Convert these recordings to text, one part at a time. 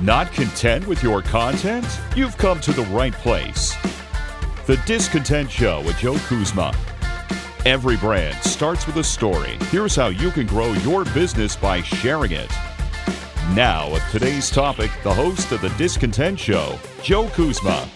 Not content with your content? You've come to the right place. The Discontent Show with Joe Kuzma. Every brand starts with a story. Here's how you can grow your business by sharing it. Now, with today's topic, the host of The Discontent Show, Joe Kuzma.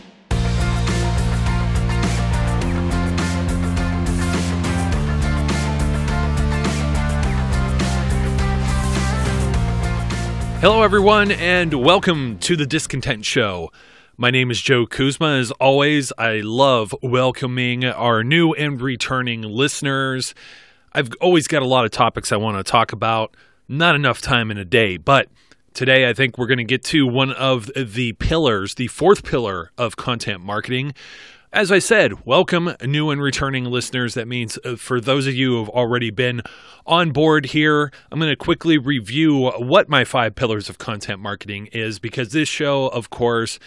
Hello, everyone, and welcome to the Discontent Show. My name is Joe Kuzma. As always, I love welcoming our new and returning listeners. I've always got a lot of topics I want to talk about, not enough time in a day, but today I think we're going to get to one of the pillars, the fourth pillar of content marketing, as I said, welcome new and returning listeners. That means uh, for those of you who have already been on board here, I'm going to quickly review what my five pillars of content marketing is because this show, of course,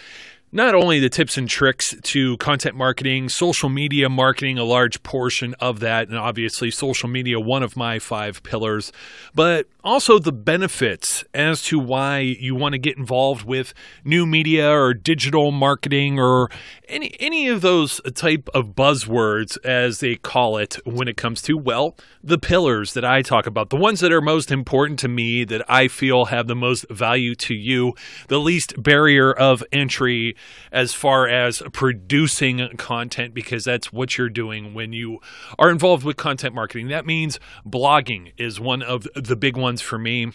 not only the tips and tricks to content marketing, social media marketing, a large portion of that, and obviously social media, one of my five pillars, but also the benefits as to why you want to get involved with new media or digital marketing or any any of those type of buzzwords as they call it when it comes to well the pillars that I talk about the ones that are most important to me that I feel have the most value to you the least barrier of entry as far as producing content because that's what you're doing when you are involved with content marketing that means blogging is one of the big ones for me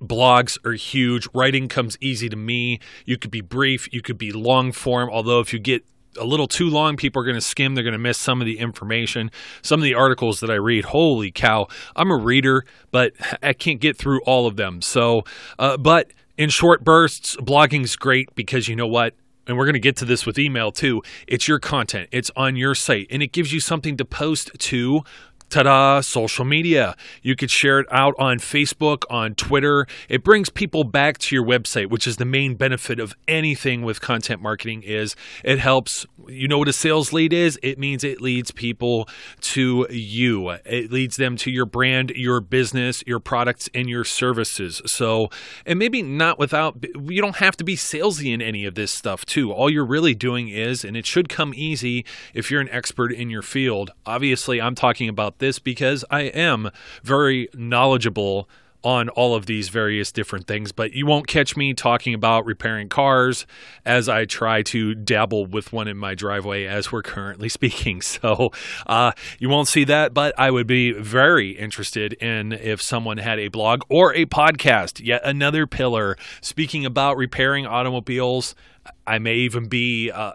blogs are huge. Writing comes easy to me. You could be brief, you could be long form, although if you get a little too long, people are going to skim. They're going to miss some of the information. Some of the articles that I read, holy cow, I'm a reader, but I can't get through all of them. So, uh, but in short bursts, blogging's great because you know what? and we're going to get to this with email too. It's your content, it's on your site, and it gives you something to post to ta-da social media. You could share it out on facebook on twitter. It brings people back to your website which is the main benefit of anything with content marketing is it helps you know what a sales lead is? It means it leads people to you. It leads them to your brand your business your products and your services. So and maybe not without you don't have to be salesy in any of this stuff too. All you're really doing is and it should come easy if you're an expert in your field. Obviously i'm talking about this because I am very knowledgeable on all of these various different things, but you won't catch me talking about repairing cars as I try to dabble with one in my driveway as we're currently speaking. So uh, you won't see that, but I would be very interested in if someone had a blog or a podcast, yet another pillar speaking about repairing automobiles. I may even be uh,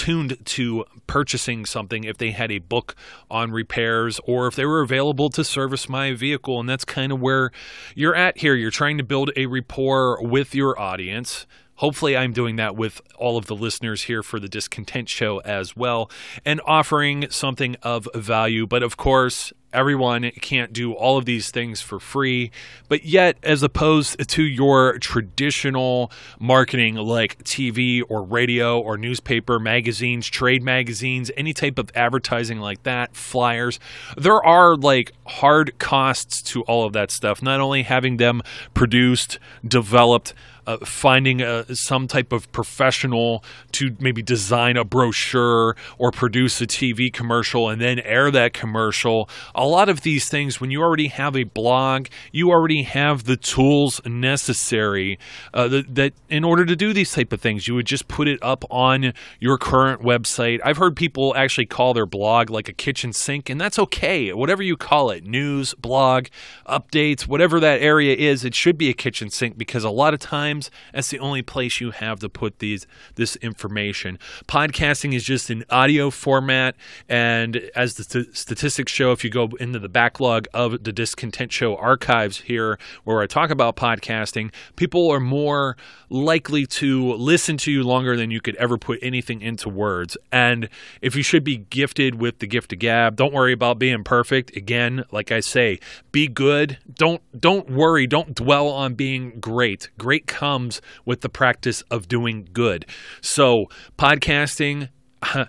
tuned to purchasing something if they had a book on repairs or if they were available to service my vehicle. And that's kind of where you're at here. You're trying to build a rapport with your audience. Hopefully, I'm doing that with all of the listeners here for the Discontent Show as well and offering something of value. But of course, everyone can't do all of these things for free, but yet, as opposed to your traditional marketing like TV or radio or newspaper, magazines, trade magazines, any type of advertising like that, flyers, there are like hard costs to all of that stuff. Not only having them produced, developed, uh, finding a, uh, some type of professional to maybe design a brochure or produce a TV commercial and then air that commercial. A lot of these things, when you already have a blog, you already have the tools necessary uh, that, that in order to do these type of things, you would just put it up on your current website. I've heard people actually call their blog like a kitchen sink, and that's okay. Whatever you call it, news, blog, updates, whatever that area is, it should be a kitchen sink because a lot of times times that's the only place you have to put these this information. Podcasting is just an audio format, and as the st- statistics show, if you go into the backlog of the Discontent Show archives here, where I talk about podcasting, people are more likely to listen to you longer than you could ever put anything into words. And if you should be gifted with the gift of gab, don't worry about being perfect. Again, like I say, be good. Don't don't worry. Don't dwell on being great. Great comes with the practice of doing good. So, podcasting,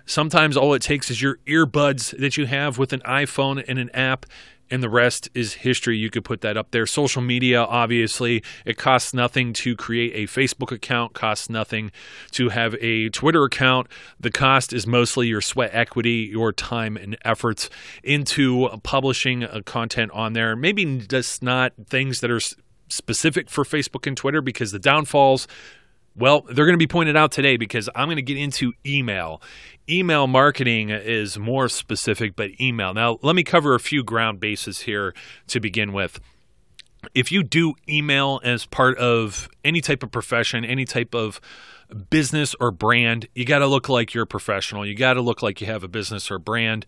sometimes all it takes is your earbuds that you have with an iPhone and an app and the rest is history. You could put that up there. Social media, obviously, it costs nothing to create a Facebook account, costs nothing to have a Twitter account. The cost is mostly your sweat equity, your time and efforts into publishing uh, content on there. Maybe just not things that are specific for Facebook and Twitter because the downfalls well, they're going to be pointed out today because I'm going to get into email. Email marketing is more specific, but email. Now, let me cover a few ground bases here to begin with. If you do email as part of any type of profession, any type of business or brand, you got to look like you're a professional. You got to look like you have a business or brand.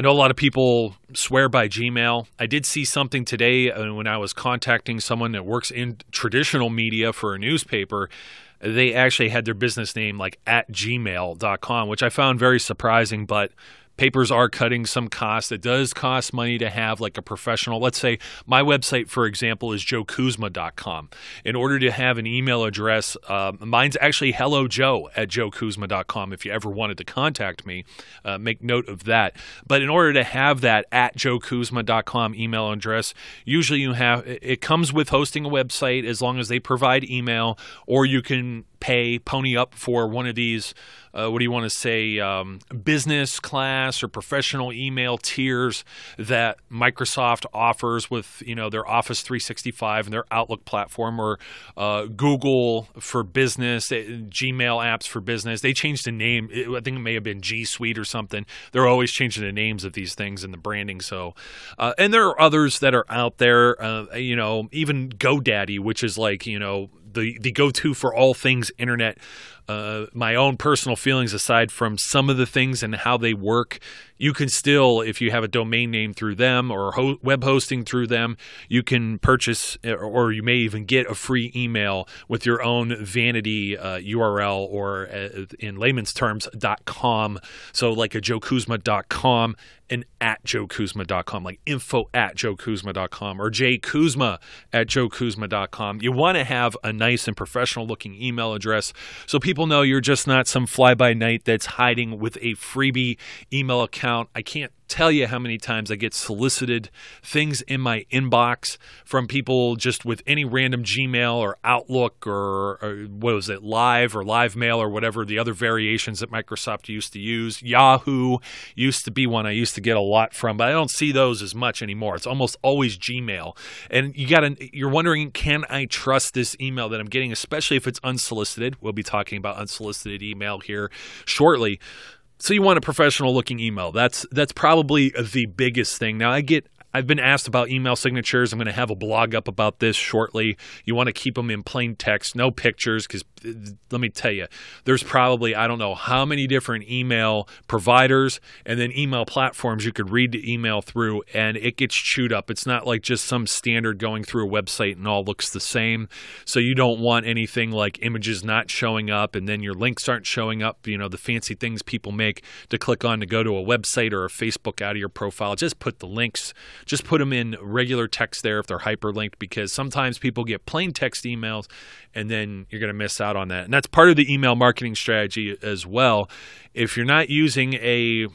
I know a lot of people swear by Gmail. I did see something today uh, when I was contacting someone that works in traditional media for a newspaper. They actually had their business name like at gmail.com, which I found very surprising, but papers are cutting some costs. It does cost money to have like a professional. Let's say my website, for example, is joekuzma.com. In order to have an email address, uh, mine's actually hello joe at joekuzma.com. If you ever wanted to contact me, uh, make note of that. But in order to have that at joekuzma.com email address, usually you have it comes with hosting a website as long as they provide email, or you can pay, pony up for one of these, uh, what do you want to say, um, business class or professional email tiers that Microsoft offers with, you know, their Office 365 and their Outlook platform or uh, Google for business, eh, Gmail apps for business. They changed the name. I think it may have been G Suite or something. They're always changing the names of these things and the branding. So, uh, and there are others that are out there, uh, you know, even GoDaddy, which is like, you know, the the go to for all things internet. Uh, my own personal feelings aside from some of the things and how they work, you can still, if you have a domain name through them or ho- web hosting through them, you can purchase or you may even get a free email with your own vanity uh, URL or, uh, in layman's terms, .com. So like a joekuzma.com and at joekuzma.com, like info at joekuzma.com or jkuzma at joekuzma.com. You want to have a nice and professional looking email address so people know you're just not some fly by night that's hiding with a freebie email account. I can't tell you how many times I get solicited things in my inbox from people just with any random Gmail or Outlook or, or, what was it, Live or Live Mail or whatever the other variations that Microsoft used to use. Yahoo used to be one I used to get a lot from, but I don't see those as much anymore. It's almost always Gmail. And you got you're wondering can I trust this email that I'm getting especially if it's unsolicited. We'll be talking about unsolicited email here shortly. So you want a professional looking email. That's that's probably the biggest thing. Now I get I've been asked about email signatures. I'm going to have a blog up about this shortly. You want to keep them in plain text, no pictures, because let me tell you, there's probably, I don't know how many different email providers and then email platforms you could read the email through, and it gets chewed up. It's not like just some standard going through a website and all looks the same. So you don't want anything like images not showing up and then your links aren't showing up, you know, the fancy things people make to click on to go to a website or a Facebook out of your profile. Just put the links, just put them in regular text there if they're hyperlinked because sometimes people get plain text emails and then you're going to miss out on that. And that's part of the email marketing strategy as well. If you're not using a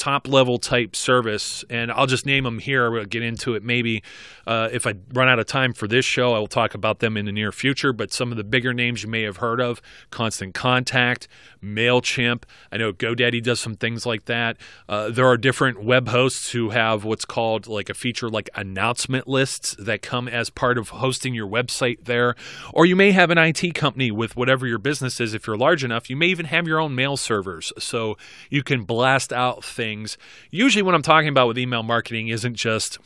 top level type service, and I'll just name them here. We'll get into it maybe uh, if I run out of time for this show. I will talk about them in the near future. But some of the bigger names you may have heard of: Constant Contact, Mailchimp. I know GoDaddy does some things like that. Uh, there are different web hosts who have what's called like a feature like announcement lists that come as part of hosting your website there. Or you may have an IT company with whatever your business is. If you're large enough, you may even have your own mail servers, so you can blast out things things. Usually, what I'm talking about with email marketing isn't just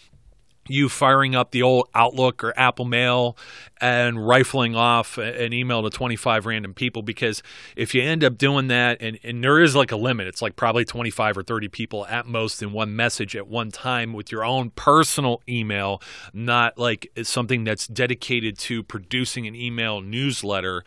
you firing up the old Outlook or Apple Mail and rifling off an email to 25 random people because if you end up doing that, and, and there is like a limit, it's like probably 25 or 30 people at most in one message at one time with your own personal email, not like something that's dedicated to producing an email newsletter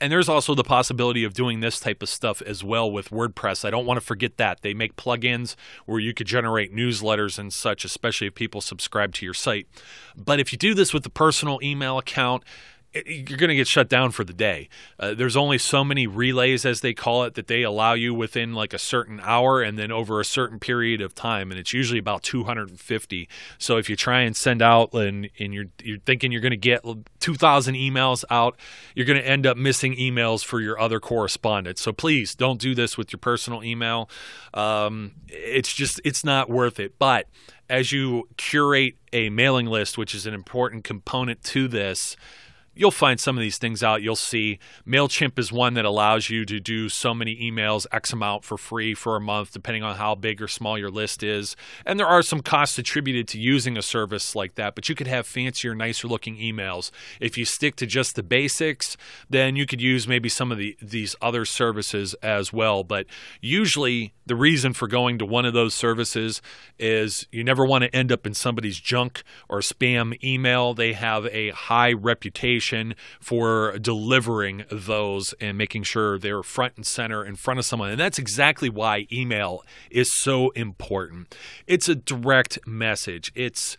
and there's also the possibility of doing this type of stuff as well with WordPress. I don't want to forget that. They make plugins where you could generate newsletters and such, especially if people subscribe to your site. But if you do this with the personal email account, you're going to get shut down for the day. Uh, there's only so many relays, as they call it, that they allow you within like a certain hour and then over a certain period of time, and it's usually about 250. So if you try and send out and, and you're you're thinking you're going to get 2,000 emails out, you're going to end up missing emails for your other correspondence. So please don't do this with your personal email. Um, it's just it's not worth it. But as you curate a mailing list, which is an important component to this you'll find some of these things out. You'll see MailChimp is one that allows you to do so many emails, X amount for free for a month, depending on how big or small your list is. And there are some costs attributed to using a service like that, but you could have fancier, nicer looking emails. If you stick to just the basics, then you could use maybe some of the, these other services as well. But usually, the reason for going to one of those services is you never want to end up in somebody's junk or spam email. They have a high reputation for delivering those and making sure they're front and center in front of someone. And that's exactly why email is so important. It's a direct message. It's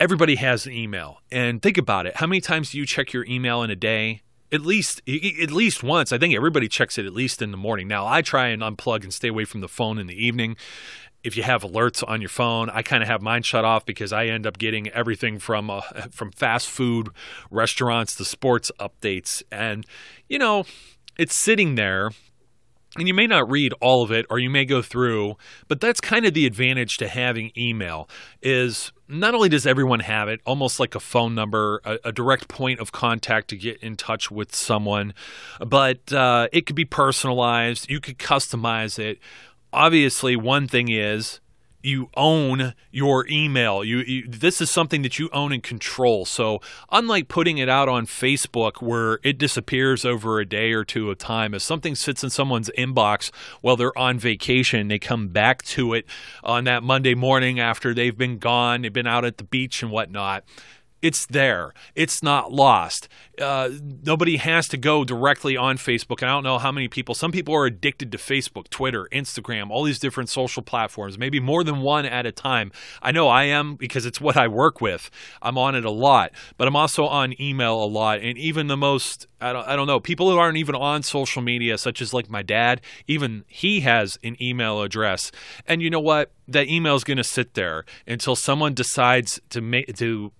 everybody has an email. And think about it. How many times do you check your email in a day? at least at least once. I think everybody checks it at least in the morning. Now I try and unplug and stay away from the phone in the evening. If you have alerts on your phone, I kind of have mine shut off because I end up getting everything from uh, from fast food restaurants to sports updates, and you know it's sitting there and you may not read all of it or you may go through but that's kind of the advantage to having email is not only does everyone have it almost like a phone number a, a direct point of contact to get in touch with someone but uh, it could be personalized you could customize it obviously one thing is you own your email. You, you, this is something that you own and control. So unlike putting it out on Facebook where it disappears over a day or two of time, if something sits in someone's inbox while they're on vacation, they come back to it on that Monday morning after they've been gone, they've been out at the beach and whatnot it's there. It's not lost. Uh, nobody has to go directly on Facebook. And I don't know how many people, some people are addicted to Facebook, Twitter, Instagram, all these different social platforms, maybe more than one at a time. I know I am because it's what I work with. I'm on it a lot, but I'm also on email a lot. And even the most, I don't, I don't know, people who aren't even on social media, such as like my dad, even he has an email address. And you know what? That email is going to sit there until someone decides to make, to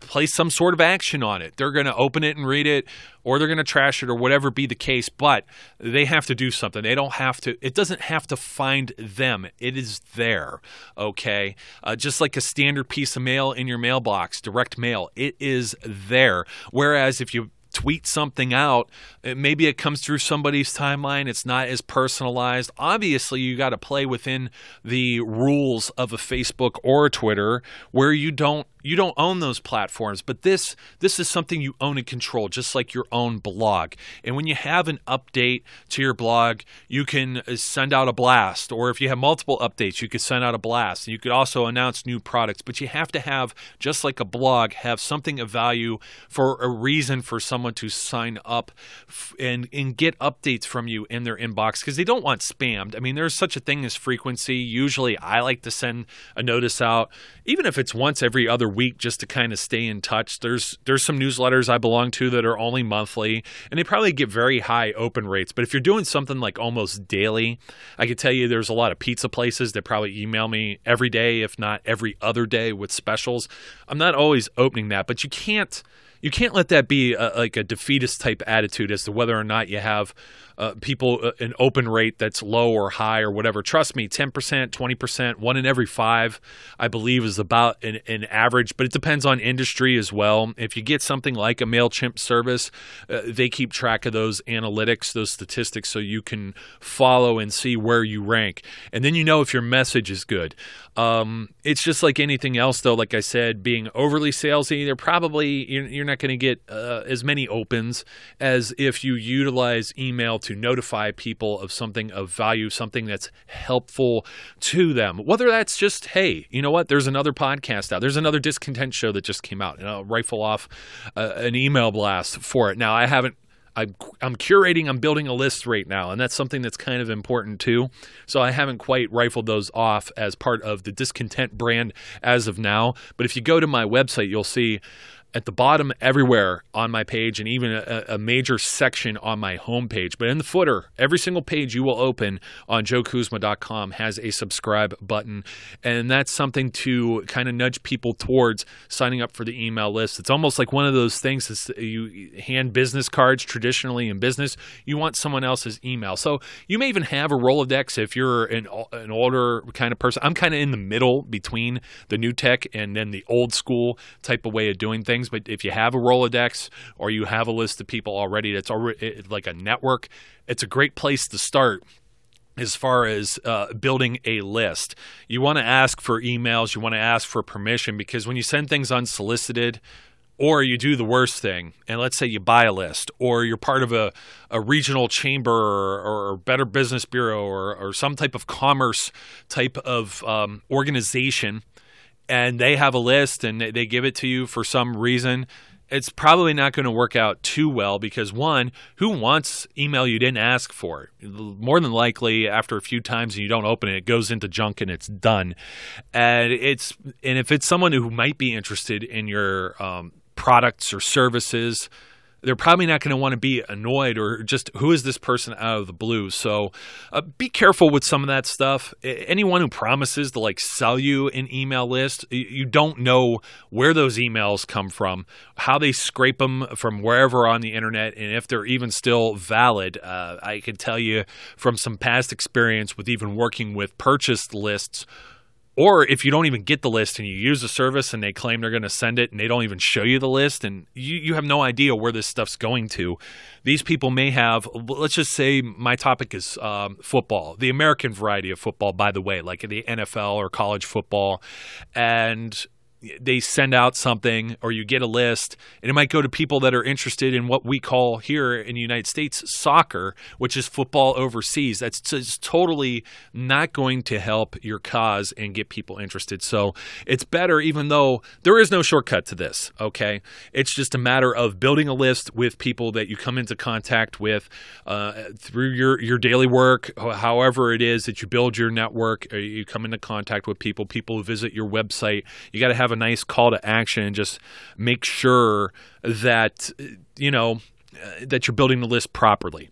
place some sort of action on it. They're going to open it and read it, or they're going to trash it, or whatever be the case. But they have to do something. They don't have to. It doesn't have to find them. It is there. Okay, uh, just like a standard piece of mail in your mailbox, direct mail. It is there. Whereas if you tweet something out, maybe it comes through somebody's timeline. It's not as personalized. Obviously, you got to play within the rules of a Facebook or a Twitter where you don't you don't own those platforms but this this is something you own and control just like your own blog. And when you have an update to your blog you can uh, send out a blast. Or if you have multiple updates you could send out a blast. You could also announce new products but you have to have just like a blog have something of value for a reason for someone to sign up and and get updates from you in their inbox because they don't want spammed. I mean there's such a thing as frequency. Usually i like to send a notice out even if it's once every other week just to kind of stay in touch. There's there's some newsletters I belong to that are only monthly and they probably get very high open rates. But if you're doing something like almost daily, I can tell you there's a lot of pizza places that probably email me every day, if not every other day with specials. I'm not always opening that, but you can't you can't let that be a, like a defeatist type attitude as to whether or not you have uh, people uh, an open rate that's low or high or whatever. Trust me, 10%, 20%, one in every five, I believe, is about an, an average, but it depends on industry as well. If you get something like a MailChimp service, uh, they keep track of those analytics, those statistics, so you can follow and see where you rank. And then you know if your message is good. Um, it's just like anything else, though. Like I said, being overly salesy, they're probably, you're, not going to get uh, as many opens as if you utilize email to notify people of something of value, something that's helpful to them. Whether that's just, hey, you know what? There's another podcast out. There's another discontent show that just came out, and I'll rifle off uh, an email blast for it. Now, I haven't I'm, I'm curating, I'm building a list right now, and that's something that's kind of important too. So I haven't quite rifled those off as part of the discontent brand as of now. But if you go to my website, you'll see at the bottom everywhere on my page and even a, a, major section on my homepage. But in the footer, every single page you will open on joekuzma.com has a subscribe button. And that's something to kind of nudge people towards signing up for the email list. It's almost like one of those things that uh, you hand business cards traditionally in business. You want someone else's email. So you may even have a Rolodex if you're an, an older kind of person. I'm kind of in the middle between the new tech and then the old school type of way of doing things things, but if you have a Rolodex or you have a list of people already that's already like a network, it's a great place to start as far as uh, building a list. You want to ask for emails, you want to ask for permission because when you send things unsolicited, or you do the worst thing, and let's say you buy a list, or you're part of a, a regional chamber or, or Better Business Bureau or, or some type of commerce type of um, organization and they have a list and they give it to you for some reason, it's probably not going to work out too well because one, who wants email you didn't ask for? More than likely, after a few times and you don't open it, it goes into junk and it's done. And it's and if it's someone who might be interested in your um, products or services, they're probably not going to want to be annoyed or just who is this person out of the blue. So uh, be careful with some of that stuff. Anyone who promises to like sell you an email list, you don't know where those emails come from, how they scrape them from wherever on the internet, and if they're even still valid. Uh, I can tell you from some past experience with even working with purchased lists or if you don't even get the list and you use the service and they claim they're going to send it and they don't even show you the list and you, you have no idea where this stuff's going to, these people may have, let's just say my topic is um, football, the American variety of football, by the way, like the NFL or college football. And they send out something or you get a list and it might go to people that are interested in what we call here in the United States soccer, which is football overseas. That's just totally not going to help your cause and get people interested. So it's better, even though there is no shortcut to this, okay? It's just a matter of building a list with people that you come into contact with uh, through your, your daily work, however it is that you build your network, you come into contact with people, people visit your website. You got to have a nice call to action and just make sure that you know that you're building the list properly.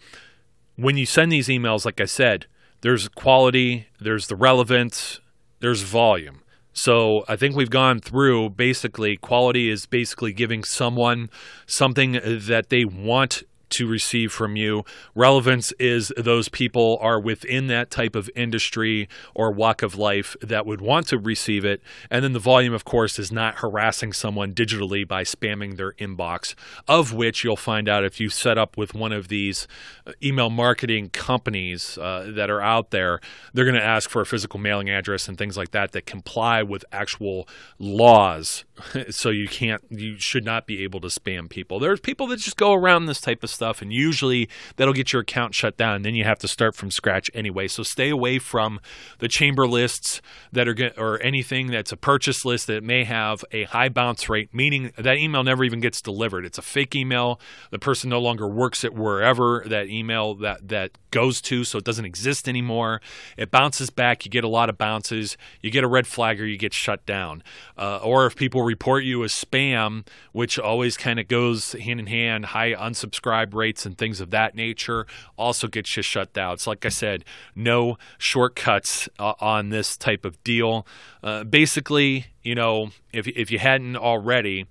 When you send these emails, like I said, there's quality, there's the relevance, there's volume. So I think we've gone through basically quality is basically giving someone something that they want to receive from you. Relevance is those people are within that type of industry or walk of life that would want to receive it. And then the volume, of course, is not harassing someone digitally by spamming their inbox, of which you'll find out if you set up with one of these uh, email marketing companies uh, that are out there. They're going to ask for a physical mailing address and things like that that comply with actual laws. so you can't, you should not be able to spam people. There's people that just go around this type of stuff stuff, and usually that'll get your account shut down. And then you have to start from scratch anyway. So stay away from the chamber lists that are get, or anything that's a purchase list that may have a high bounce rate, meaning that email never even gets delivered. It's a fake email. The person no longer works at wherever that email that that goes to, so it doesn't exist anymore. It bounces back. You get a lot of bounces. You get a red flag or you get shut down. Uh, or if people report you as spam, which always kind of goes hand in hand, high unsubscribe subscribe rates and things of that nature also gets you shut down. So, like I said, no shortcuts uh, on this type of deal. Uh, basically, you know, if if you hadn't already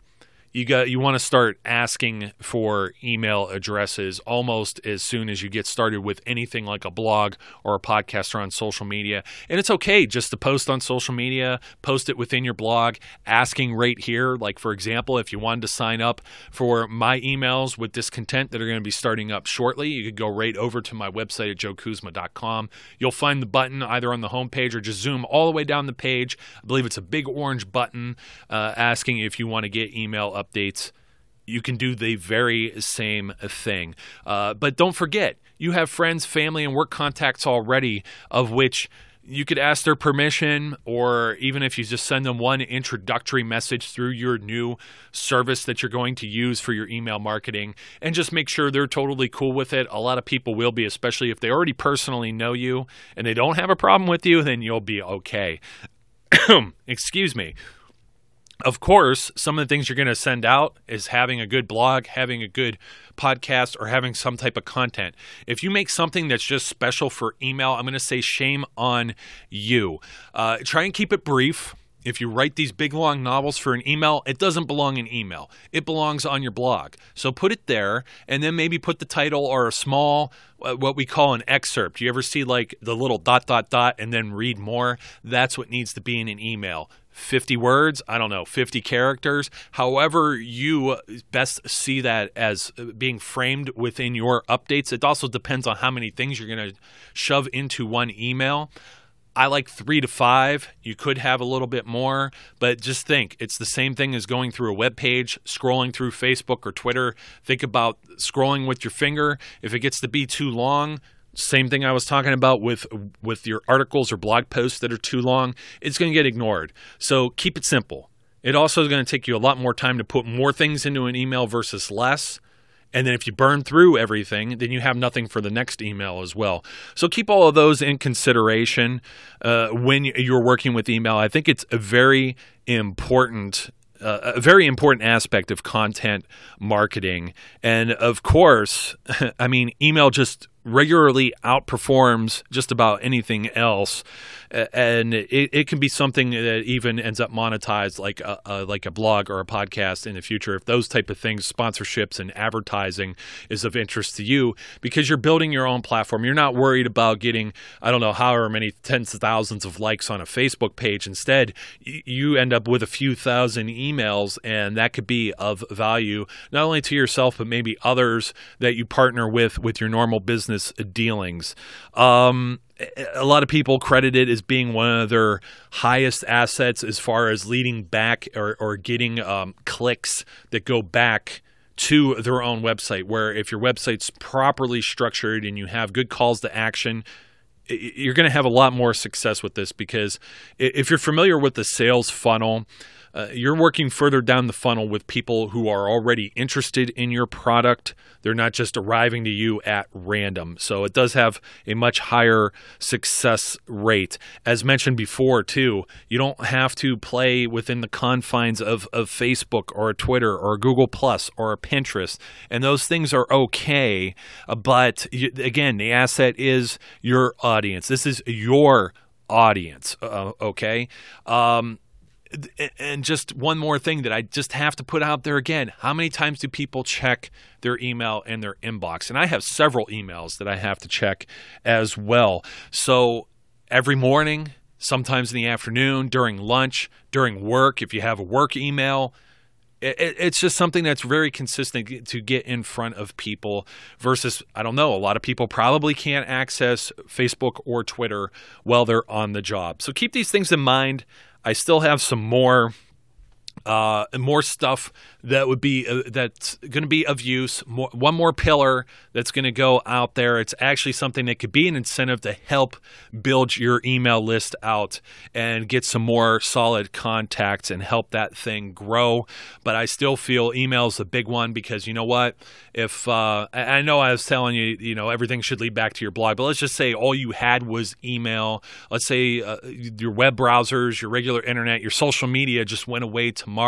you got you want to start asking for email addresses almost as soon as you get started with anything like a blog or a podcast or on social media. And it's okay just to post on social media post it within your blog asking right here. Like for example if you wanted to sign up for my emails with discontent that are going to be starting up shortly you could go right over to my website at joekuzma.com you'll find the button either on the homepage or just zoom all the way down the page. I believe it's a big orange button uh, asking if you want to get email updates, you can do the very same thing. Uh, but don't forget, you have friends, family, and work contacts already, of which you could ask their permission, or even if you just send them one introductory message through your new service that you're going to use for your email marketing, and just make sure they're totally cool with it. A lot of people will be, especially if they already personally know you and they don't have a problem with you, then you'll be okay. Excuse me. Of course, some of the things you're going to send out is having a good blog, having a good podcast, or having some type of content. If you make something that's just special for email, I'm going to say shame on you. Uh, try and keep it brief if you write these big long novels for an email, it doesn't belong in email. It belongs on your blog. So put it there and then maybe put the title or a small, uh, what we call an excerpt. Do You ever see like the little dot, dot, dot, and then read more? That's what needs to be in an email. 50 words, I don't know, 50 characters, however you best see that as being framed within your updates. It also depends on how many things you're going to shove into one email. I like three to five. You could have a little bit more, but just think it's the same thing as going through a web page, scrolling through Facebook or Twitter. Think about scrolling with your finger. If it gets to be too long, same thing I was talking about with with your articles or blog posts that are too long, it's going to get ignored. So keep it simple. It also is going to take you a lot more time to put more things into an email versus less. And then if you burn through everything, then you have nothing for the next email as well. So keep all of those in consideration uh, when you're working with email. I think it's a very important. Uh, a very important aspect of content marketing. And of course, I mean, email just regularly outperforms just about anything else and it, it can be something that even ends up monetized like a, a, like a blog or a podcast in the future. If those type of things sponsorships and advertising is of interest to you because you're building your own platform. You're not worried about getting i don't know however many tens of thousands of likes on a facebook page. Instead you end up with a few thousand emails and that could be of value not only to yourself but maybe others that you partner with with your normal business dealings um, a lot of people credit it as being one of their highest assets as far as leading back or, or getting um, clicks that go back to their own website. Where if your website's properly structured and you have good calls to action, you're going to have a lot more success with this because if you're familiar with the sales funnel, uh, you're working further down the funnel with people who are already interested in your product. They're not just arriving to you at random. So it does have a much higher success rate. As mentioned before, too, you don't have to play within the confines of, of Facebook or Twitter or Google Plus or Pinterest. And those things are okay. Uh, but again, the asset is your audience. This is your audience. Uh, okay. Um, and just one more thing that I just have to put out there again. How many times do people check their email and their inbox? And I have several emails that I have to check as well. So every morning, sometimes in the afternoon, during lunch, during work, if you have a work email, it's just something that's very consistent to get in front of people versus i don't know a lot of people probably can't access facebook or twitter while they're on the job so keep these things in mind I still have some more uh, more stuff that would be uh, that's going to be of use. More, one more pillar that's going to go out there. It's actually something that could be an incentive to help build your email list out and get some more solid contacts and help that thing grow. But I still feel email is a big one because you know what? If uh, I know I was telling you, you know, everything should lead back to your blog, but let's just say all you had was email. Let's say uh, your web browsers, your regular internet, your social media just went away tomorrow.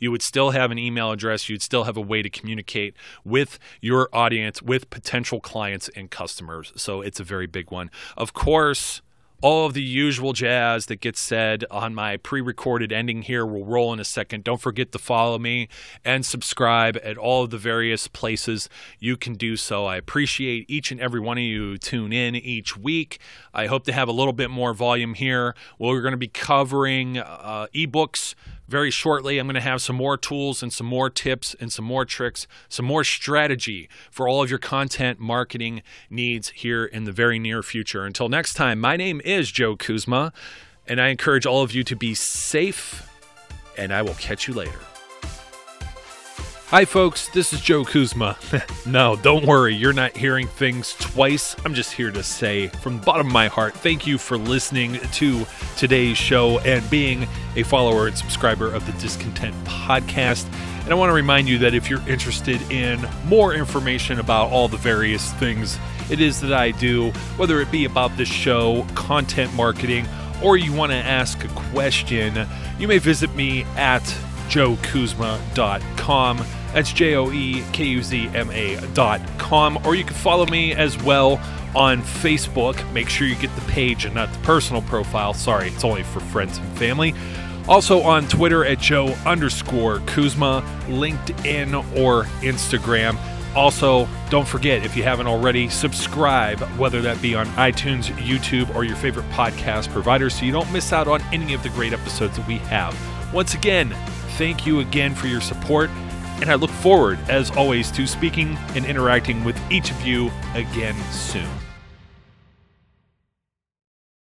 You would still have an email address, you'd still have a way to communicate with your audience, with potential clients and customers. So it's a very big one. Of course, all of the usual jazz that gets said on my pre recorded ending here will roll in a second. Don't forget to follow me and subscribe at all of the various places you can do so. I appreciate each and every one of you who tune in each week. I hope to have a little bit more volume here. We're going to be covering uh, ebooks very shortly. I'm going to have some more tools and some more tips and some more tricks, some more strategy for all of your content marketing needs here in the very near future. Until next time, my name is Joe Kuzma, and I encourage all of you to be safe, and I will catch you later. Hi, folks, this is Joe Kuzma. no, don't worry, you're not hearing things twice. I'm just here to say, from the bottom of my heart, thank you for listening to today's show and being a follower and subscriber of the Discontent Podcast. And I want to remind you that if you're interested in more information about all the various things it is that I do, whether it be about this show, content marketing, or you want to ask a question, you may visit me at joekuzma.com. That's J O E K U Z M A dot com. Or you can follow me as well on Facebook. Make sure you get the page and not the personal profile. Sorry, it's only for friends and family. Also on Twitter at Joe underscore Kuzma, LinkedIn or Instagram. Also, don't forget if you haven't already, subscribe, whether that be on iTunes, YouTube, or your favorite podcast provider, so you don't miss out on any of the great episodes that we have. Once again, thank you again for your support, and I look forward, as always, to speaking and interacting with each of you again soon.